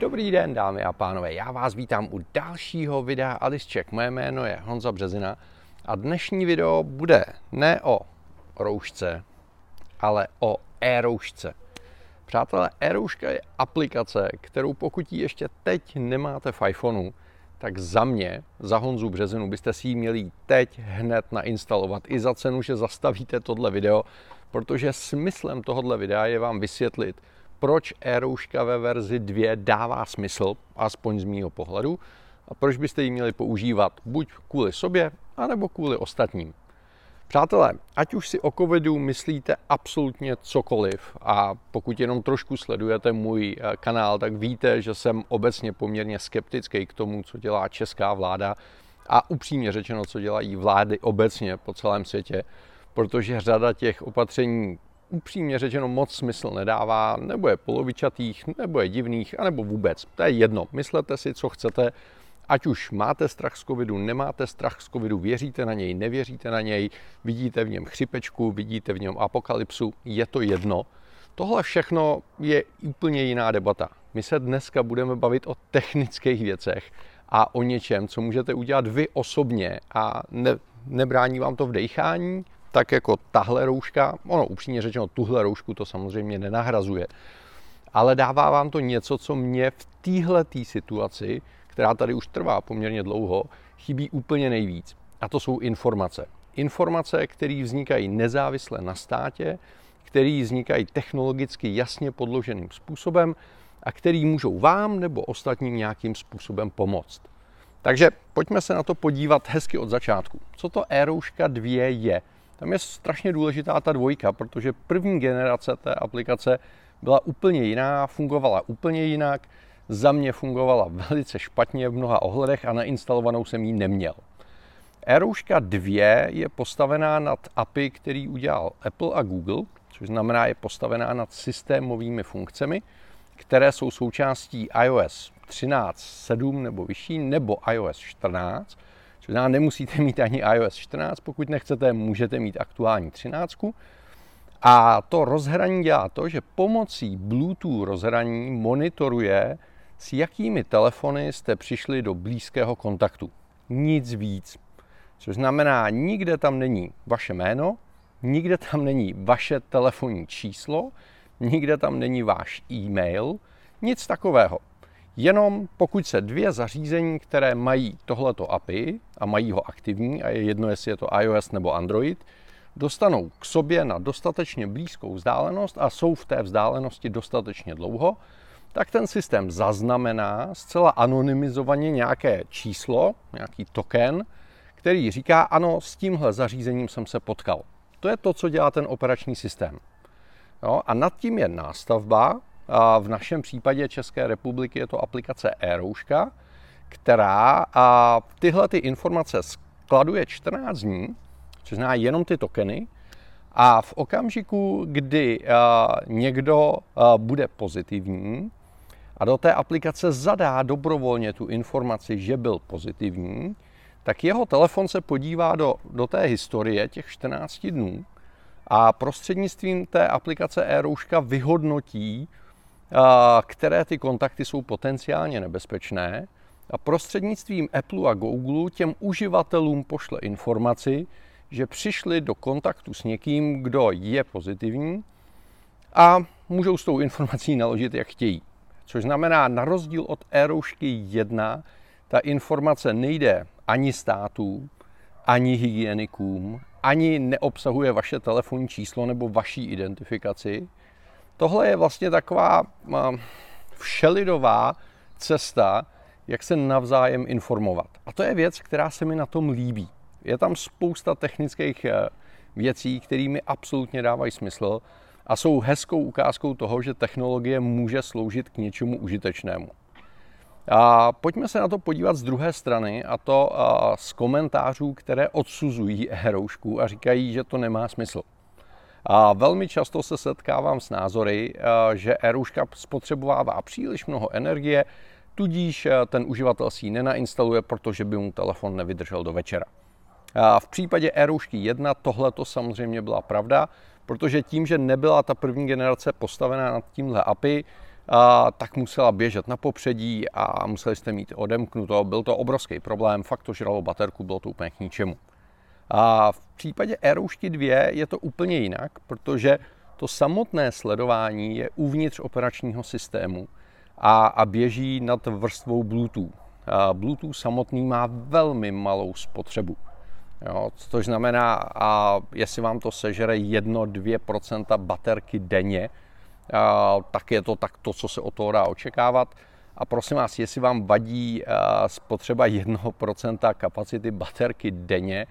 Dobrý den, dámy a pánové, já vás vítám u dalšího videa Alice Check. Moje jméno je Honza Březina a dnešní video bude ne o roušce, ale o e-roušce. Přátelé, e-rouška je aplikace, kterou pokud ji ještě teď nemáte v iPhoneu, tak za mě, za Honzu Březinu, byste si ji měli teď hned nainstalovat. I za cenu, že zastavíte tohle video, protože smyslem tohohle videa je vám vysvětlit, proč e-rouška ve verzi 2 dává smysl, aspoň z mýho pohledu, a proč byste ji měli používat buď kvůli sobě, anebo kvůli ostatním. Přátelé, ať už si o covidu myslíte absolutně cokoliv a pokud jenom trošku sledujete můj eh, kanál, tak víte, že jsem obecně poměrně skeptický k tomu, co dělá česká vláda a upřímně řečeno, co dělají vlády obecně po celém světě, protože řada těch opatření upřímně řečeno moc smysl nedává, nebo je polovičatých, nebo je divných, anebo vůbec. To je jedno. Myslete si, co chcete, ať už máte strach z covidu, nemáte strach z covidu, věříte na něj, nevěříte na něj, vidíte v něm chřipečku, vidíte v něm apokalypsu, je to jedno. Tohle všechno je úplně jiná debata. My se dneska budeme bavit o technických věcech a o něčem, co můžete udělat vy osobně a ne, nebrání vám to v dechání, tak jako tahle rouška, ono upřímně řečeno, tuhle roušku to samozřejmě nenahrazuje, ale dává vám to něco, co mě v téhle situaci, která tady už trvá poměrně dlouho, chybí úplně nejvíc. A to jsou informace. Informace, které vznikají nezávisle na státě, které vznikají technologicky jasně podloženým způsobem a které můžou vám nebo ostatním nějakým způsobem pomoct. Takže pojďme se na to podívat hezky od začátku. Co to e-rouška 2 je? Tam je strašně důležitá ta dvojka, protože první generace té aplikace byla úplně jiná, fungovala úplně jinak, za mě fungovala velice špatně v mnoha ohledech a nainstalovanou jsem ji neměl. Erouška 2 je postavená nad API, který udělal Apple a Google, což znamená, je postavená nad systémovými funkcemi, které jsou součástí iOS 13.7 nebo vyšší, nebo iOS 14, to znamená, nemusíte mít ani iOS 14, pokud nechcete, můžete mít aktuální 13. A to rozhraní dělá to, že pomocí Bluetooth rozhraní monitoruje, s jakými telefony jste přišli do blízkého kontaktu. Nic víc. Což znamená, nikde tam není vaše jméno, nikde tam není vaše telefonní číslo, nikde tam není váš e-mail, nic takového. Jenom pokud se dvě zařízení, které mají tohleto API a mají ho aktivní, a je jedno, jestli je to iOS nebo Android, dostanou k sobě na dostatečně blízkou vzdálenost a jsou v té vzdálenosti dostatečně dlouho, tak ten systém zaznamená zcela anonymizovaně nějaké číslo, nějaký token, který říká, ano, s tímhle zařízením jsem se potkal. To je to, co dělá ten operační systém. Jo, a nad tím je nástavba, a v našem případě České republiky je to aplikace e-rouška, která a tyhle ty informace skladuje 14 dní, což znamená jenom ty tokeny, a v okamžiku, kdy někdo bude pozitivní a do té aplikace zadá dobrovolně tu informaci, že byl pozitivní, tak jeho telefon se podívá do, do té historie těch 14 dnů a prostřednictvím té aplikace e-rouška vyhodnotí, které ty kontakty jsou potenciálně nebezpečné a prostřednictvím Apple a Google těm uživatelům pošle informaci, že přišli do kontaktu s někým, kdo je pozitivní a můžou s tou informací naložit, jak chtějí. Což znamená, na rozdíl od e-roušky 1, ta informace nejde ani států, ani hygienikům, ani neobsahuje vaše telefonní číslo nebo vaší identifikaci, Tohle je vlastně taková všelidová cesta, jak se navzájem informovat. A to je věc, která se mi na tom líbí. Je tam spousta technických eh, věcí, které mi absolutně dávají smysl a jsou hezkou ukázkou toho, že technologie může sloužit k něčemu užitečnému. A pojďme se na to podívat z druhé strany, a to z komentářů, které odsuzují e-roušku a říkají, že to nemá smysl. A velmi často se setkávám s názory, eh, že e-rouška spotřebovává příliš mnoho energie, tudíž eh, ten uživatel si ji nenainstaluje, protože by mu telefon nevydržel do večera. A v případě e-roušky 1 tohle to samozřejmě byla pravda, protože tím, že nebyla ta první generace postavená nad tímhle API, tak musela běžet na popředí a museli jste mít odemknuto. Byl to obrovský problém, fakt to žralo baterku, bylo to úplně k ničemu. A v případě Aeroušky 2 je to úplně jinak, protože to samotné sledování je uvnitř operačního systému a, a běží nad vrstvou Bluetooth. A Bluetooth samotný má velmi malou spotřebu. Jo, což znamená, a jestli vám to sežere 1-2% baterky denně, a, tak je to tak to, co se od toho dá očekávat. A prosím vás, jestli vám vadí spotřeba 1% kapacity baterky denně,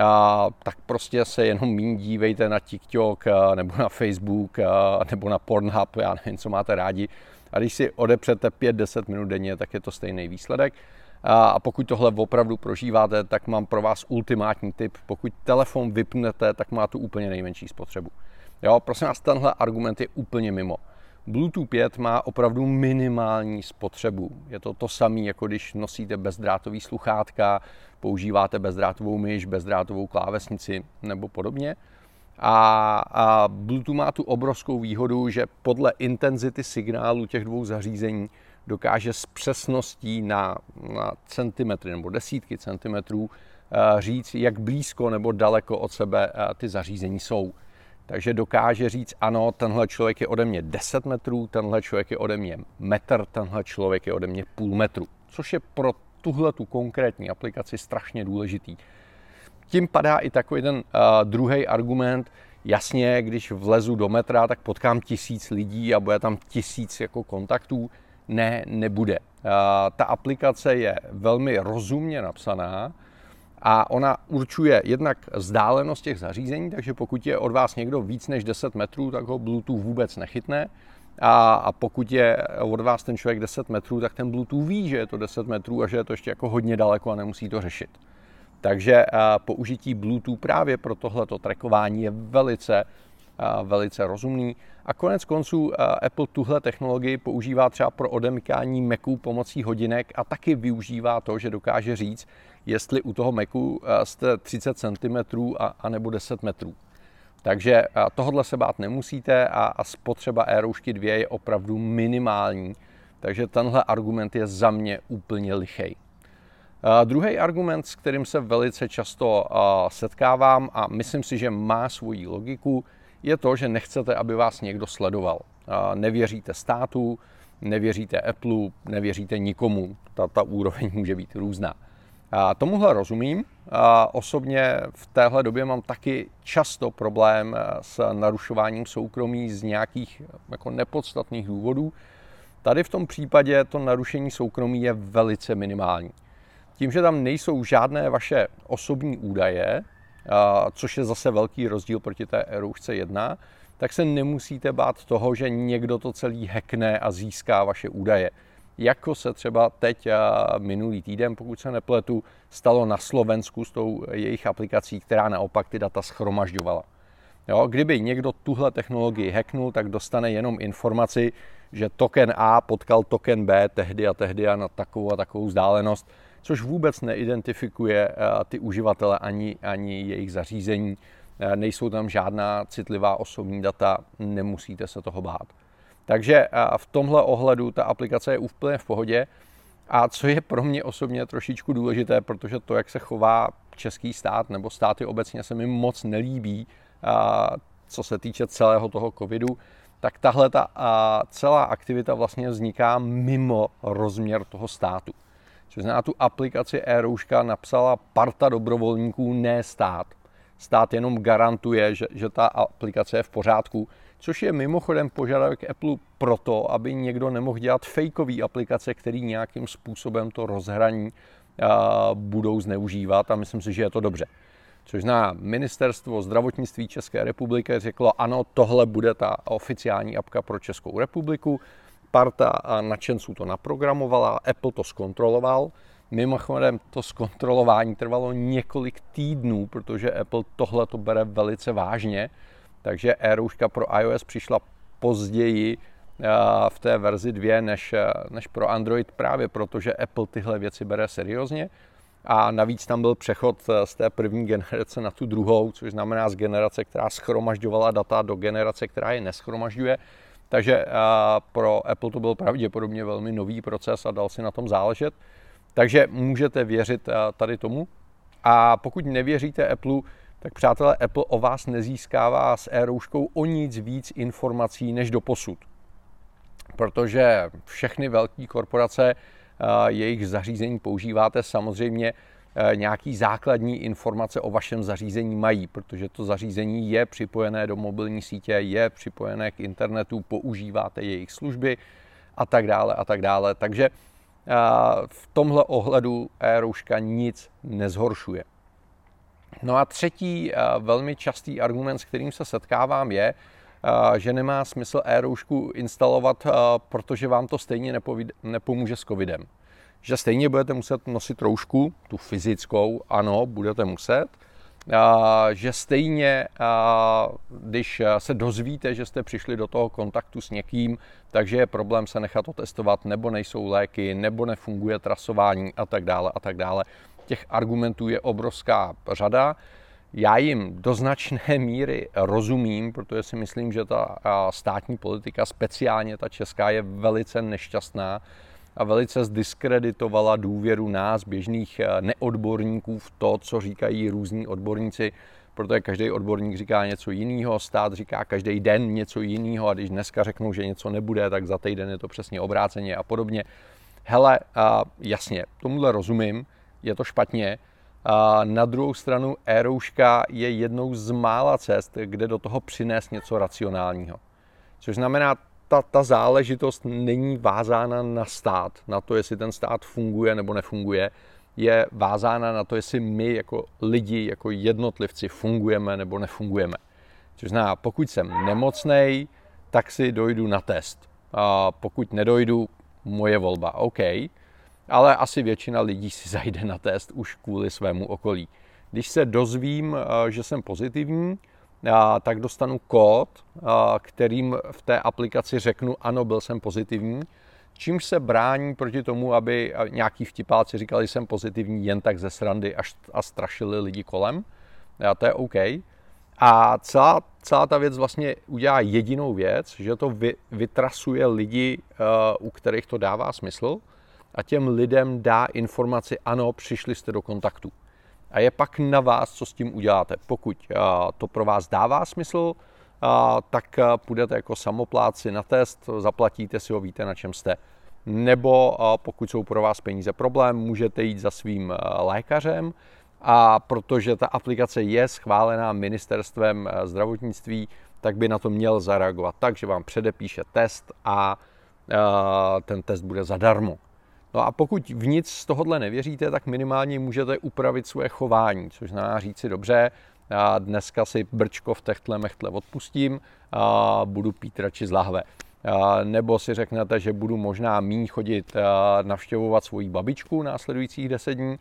a, tak prostě se jenom méně dívejte na TikTok a, nebo na Facebook a, nebo na Pornhub, já nevím, co máte rádi. A když si odepřete 5-10 minut denně, tak je to stejný výsledek. A pokud tohle opravdu prožíváte, tak mám pro vás ultimátní tip. Pokud telefon vypnete, tak má tu úplně nejmenší spotřebu. Jo, prosím vás, tenhle argument je úplně mimo. Bluetooth 5 má opravdu minimální spotřebu. Je to to samé, jako když nosíte bezdrátový sluchátka, používáte bezdrátovou myš, bezdrátovou klávesnici nebo podobně. A, a Bluetooth má tu obrovskou výhodu, že podle intenzity signálu těch dvou zařízení dokáže s přesností na, na centimetry nebo desítky centimetrů eh, říct, jak blízko nebo daleko od sebe eh, ty zařízení jsou. Takže dokáže říct, ano, tenhle člověk je ode mě 10 metrů, tenhle člověk je ode mě metr, tenhle člověk je ode mě půl metru. Což je pro tuhle tu konkrétní aplikaci strašně důležitý. Tím padá i takový ten uh, druhý argument, jasně, když vlezu do metra, tak potkám tisíc lidí a bude tam tisíc jako kontaktů. Ne, nebude. Uh, ta aplikace je velmi rozumně napsaná, a ona určuje jednak vzdálenost těch zařízení, takže pokud je od vás někdo víc než 10 metrů, tak ho Bluetooth vůbec nechytne. A, a pokud je od vás ten člověk 10 metrů, tak ten Bluetooth ví, že je to 10 metrů a že je to ještě jako hodně daleko a nemusí to řešit. Takže použití Bluetooth právě pro tohleto trackování je velice, velice rozumný. A konec konců Apple tuhle technologii používá třeba pro odemykání Macu pomocí hodinek a taky využívá to, že dokáže říct, jestli u toho Macu jste 30 cm a, a nebo 10 metrů. Takže tohle se bát nemusíte a, a spotřeba Aeroušky 2 je opravdu minimální. Takže tenhle argument je za mě úplně lichej. Druhý argument, s kterým se velice často setkávám a myslím si, že má svoji logiku, je to, že nechcete, aby vás někdo sledoval. Nevěříte státu, nevěříte Apple, nevěříte nikomu. Ta, ta úroveň může být různá. A tomuhle rozumím. A osobně v téhle době mám taky často problém s narušováním soukromí z nějakých jako nepodstatných důvodů. Tady v tom případě to narušení soukromí je velice minimální. Tím, že tam nejsou žádné vaše osobní údaje, což je zase velký rozdíl proti té Eroušce 1, tak se nemusíte bát toho, že někdo to celý hackne a získá vaše údaje. Jako se třeba teď minulý týden, pokud se nepletu, stalo na Slovensku s tou jejich aplikací, která naopak ty data schromažďovala. Jo, kdyby někdo tuhle technologii hacknul, tak dostane jenom informaci, že token A potkal token B tehdy a tehdy a na takovou a takovou vzdálenost což vůbec neidentifikuje eh, ty uživatele ani, ani jejich zařízení. Eh, nejsou tam žádná citlivá osobní data, nemusíte se toho bát. Takže eh, v tomhle ohledu ta aplikace je úplně v pohodě. A co je pro mě osobně trošičku důležité, protože to, jak se chová český stát nebo státy obecně, se mi moc nelíbí, co se týče celého toho covidu, tak tahle ta celá aktivita vlastně vzniká mimo rozměr toho státu. Což znamená, tu aplikaci e-rouška napsala parta dobrovolníků, ne stát. Stát jenom garantuje, že, že ta aplikace je v pořádku, což je mimochodem požadavek Apple proto, aby někdo nemohl dělat fejkové aplikace, který nějakým způsobem to rozhraní a, budou zneužívat a myslím si, že je to dobře. Což zná ministerstvo zdravotnictví České republiky řeklo, ano, tohle bude ta oficiální apka pro Českou republiku, parta nadšenců to naprogramovala, Apple to zkontroloval. Mimochodem to zkontrolování trvalo několik týdnů, protože Apple tohle to bere velice vážně, takže e pro iOS přišla později eh, v té verzi 2 než, eh, než pro Android právě proto, že Apple tyhle věci bere seriózně. A navíc tam byl přechod eh, z té první generace na tu druhou, což znamená z generace, která schromažďovala data do generace, která je neschromažďuje. Takže pro Apple to byl pravděpodobně velmi nový proces a dal si na tom záležet. Takže můžete věřit tady tomu. A pokud nevěříte Apple, tak přátelé, Apple o vás nezískává s e-rouškou o nic víc informací než do posud. Protože všechny velké korporace, jejich zařízení používáte samozřejmě nějaký základní informace o vašem zařízení mají, protože to zařízení je připojené do mobilní sítě, je připojené k internetu, používáte jejich služby a tak dále a tak dále. Takže v tomhle ohledu e-rouška nic nezhoršuje. No a třetí velmi častý argument, s kterým se setkávám, je, že nemá smysl e-roušku instalovat, protože vám to stejně nepomůže s covidem. Že stejně budete muset nosit roušku, tu fyzickou, ano, budete muset, že stejně, když se dozvíte, že jste přišli do toho kontaktu s někým, takže je problém se nechat otestovat, nebo nejsou léky, nebo nefunguje trasování a tak dále a tak dále. Těch argumentů je obrovská řada. Já jim do značné míry rozumím, protože si myslím, že ta státní politika, speciálně ta česká, je velice nešťastná a velice zdiskreditovala důvěru nás, běžných eh, neodborníků, v to, co říkají různí odborníci, protože každý odborník říká něco jiného, stát říká každý den něco jiného a když dneska řeknou, že něco nebude, tak za týden je to přesně obráceně a podobně. Hele, jasně, tomuhle rozumím, je to špatně, a na druhou stranu e je jednou z mála cest, kde do toho přinést něco racionálního. Což znamená, ta, ta záležitost není vázána na stát, na to, jestli ten stát funguje nebo nefunguje, je vázána na to, jestli my jako lidi, jako jednotlivci fungujeme nebo nefungujeme. Což znamená, pokud jsem nemocný, tak si dojdu na test. A pokud nedojdu, moje volba, OK. Ale asi většina lidí si zajde na test už kvůli svému okolí. Když se dozvím, že jsem pozitivní, tak dostanu kód, kterým v té aplikaci řeknu, ano, byl jsem pozitivní, čímž se brání proti tomu, aby nějaký vtipáci říkali, že jsem pozitivní jen tak ze srandy a strašili lidi kolem. A to je OK. A celá, celá ta věc vlastně udělá jedinou věc, že to vy, vytrasuje lidi, u kterých to dává smysl a těm lidem dá informaci, ano, přišli jste do kontaktu. A je pak na vás, co s tím uděláte. Pokud to pro vás dává smysl, tak půjdete jako samopláci na test, zaplatíte si ho, víte, na čem jste. Nebo pokud jsou pro vás peníze problém, můžete jít za svým lékařem, a protože ta aplikace je schválená ministerstvem zdravotnictví, tak by na to měl zareagovat tak, že vám předepíše test a ten test bude zadarmo. No a pokud v nic z tohohle nevěříte, tak minimálně můžete upravit svoje chování, což znamená říct si dobře, já dneska si brčko v techtle mechtle odpustím a budu pít radši z lahve. Nebo si řeknete, že budu možná míň chodit navštěvovat svoji babičku následujících deset dní,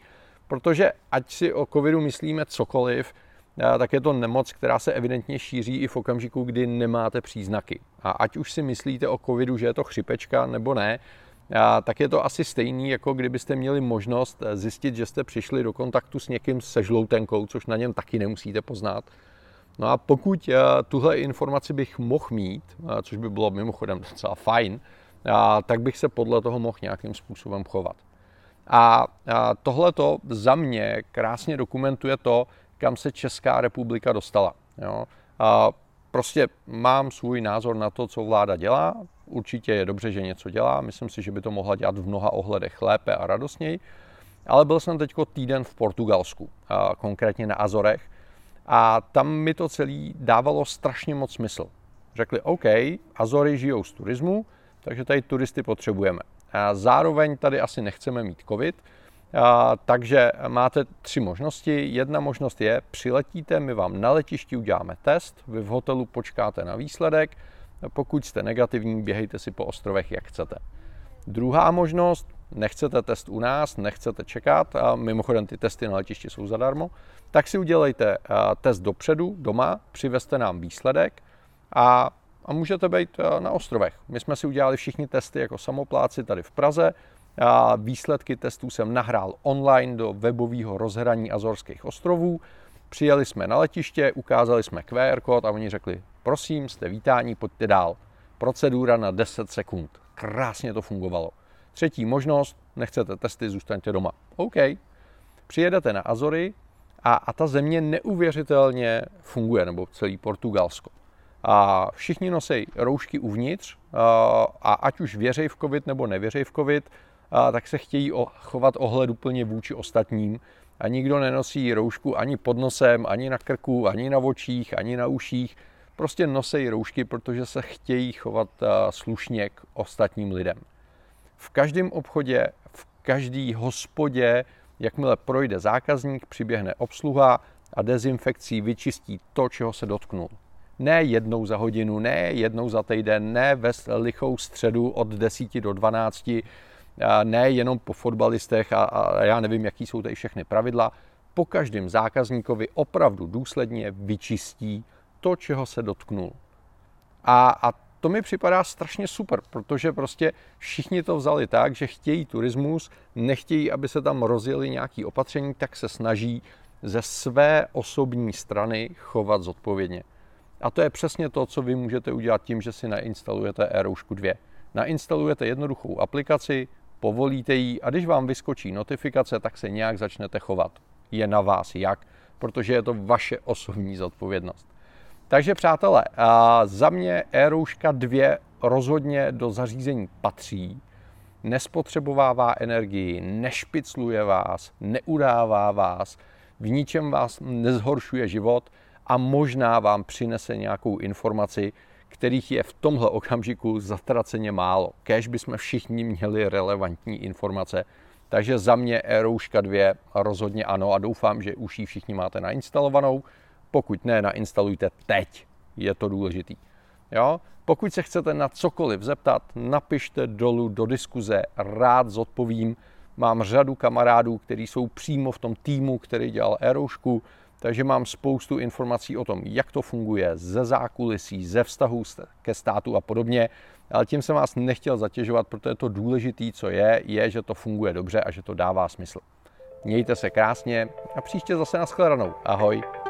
protože ať si o covidu myslíme cokoliv, tak je to nemoc, která se evidentně šíří i v okamžiku, kdy nemáte příznaky. A ať už si myslíte o covidu, že je to chřipečka nebo ne, tak je to asi stejný, jako kdybyste měli možnost zjistit, že jste přišli do kontaktu s někým se žloutenkou, což na něm taky nemusíte poznat. No a pokud eh, tuhle informaci bych mohl mít, eh, což by bylo mimochodem docela fajn, eh, tak bych se podle toho mohl nějakým způsobem chovat. A tohle to za mě krásně dokumentuje to, kam se Česká republika dostala. Jo. Prostě mám svůj názor na to, co vláda dělá, Určitě je dobře, že něco dělá, myslím si, že by to mohla dělat v mnoha ohledech lépe a radostněji. Ale byl jsem teď týden v Portugalsku, konkrétně na Azorech, a tam mi to celé dávalo strašně moc smysl. Řekli, OK, Azory žijou z turismu, takže tady turisty potřebujeme. A zároveň tady asi nechceme mít covid, a, takže máte tři možnosti. Jedna možnost je, přiletíte, my vám na letišti uděláme test, vy v hotelu počkáte na výsledek, pokud jste negativní, běhejte si po ostrovech, jak chcete. Druhá možnost, nechcete test u nás, nechcete čekat, a mimochodem ty testy na letišti jsou zadarmo, tak si udělejte test dopředu, doma, přivezte nám výsledek a, a můžete být na ostrovech. My jsme si udělali všichni testy jako samopláci tady v Praze, a výsledky testů jsem nahrál online do webového rozhraní Azorských ostrovů. Přijeli jsme na letiště, ukázali jsme QR kód a oni řekli, prosím, jste vítáni, pojďte dál. Procedura na 10 sekund. Krásně to fungovalo. Třetí možnost, nechcete testy, zůstaňte doma. OK. Přijedete na Azory a, a ta země neuvěřitelně funguje, nebo celý Portugalsko. A všichni nosí roušky uvnitř a, ať už věřej v covid nebo nevěřej v covid, a, tak se chtějí chovat ohleduplně vůči ostatním a nikdo nenosí roušku ani pod nosem, ani na krku, ani na očích, ani na uších. Prostě nosí roušky, protože se chtějí chovat slušně k ostatním lidem. V každém obchodě, v každé hospodě, jakmile projde zákazník, přiběhne obsluha a dezinfekcí vyčistí to, čeho se dotknul. Ne jednou za hodinu, ne jednou za týden, ne ve lichou středu od 10 do 12, ne jenom po fotbalistech a, a já nevím, jaký jsou tady všechny pravidla. Po každém zákazníkovi opravdu důsledně vyčistí to, čeho se dotknul. A, a to mi připadá strašně super, protože prostě všichni to vzali tak, že chtějí turismus, nechtějí, aby se tam rozjeli nějaké opatření, tak se snaží ze své osobní strany chovat zodpovědně. A to je přesně to, co vy můžete udělat tím, že si nainstalujete e 2. Nainstalujete jednoduchou aplikaci, povolíte ji a když vám vyskočí notifikace, tak se nějak začnete chovat. Je na vás jak, protože je to vaše osobní zodpovědnost. Takže přátelé, za mě e-rouška 2 rozhodně do zařízení patří, nespotřebovává energii, nešpicluje vás, neudává vás, v ničem vás nezhoršuje život a možná vám přinese nějakou informaci, kterých je v tomhle okamžiku zatraceně málo. Kež bychom všichni měli relevantní informace. Takže za mě e-rouška 2 rozhodně ano a doufám, že už ji všichni máte nainstalovanou. Pokud ne, nainstalujte teď. Je to důležitý. Jo? Pokud se chcete na cokoliv zeptat, napište dolů do diskuze, rád zodpovím. Mám řadu kamarádů, kteří jsou přímo v tom týmu, který dělal e-roušku, takže mám spoustu informací o tom, jak to funguje ze zákulisí, ze vztahu ke státu a podobně. Ale tím jsem vás nechtěl zatěžovat, protože to důležité, co je, je, že to funguje dobře a že to dává smysl. Mějte se krásně a příště zase nashledanou. Ahoj.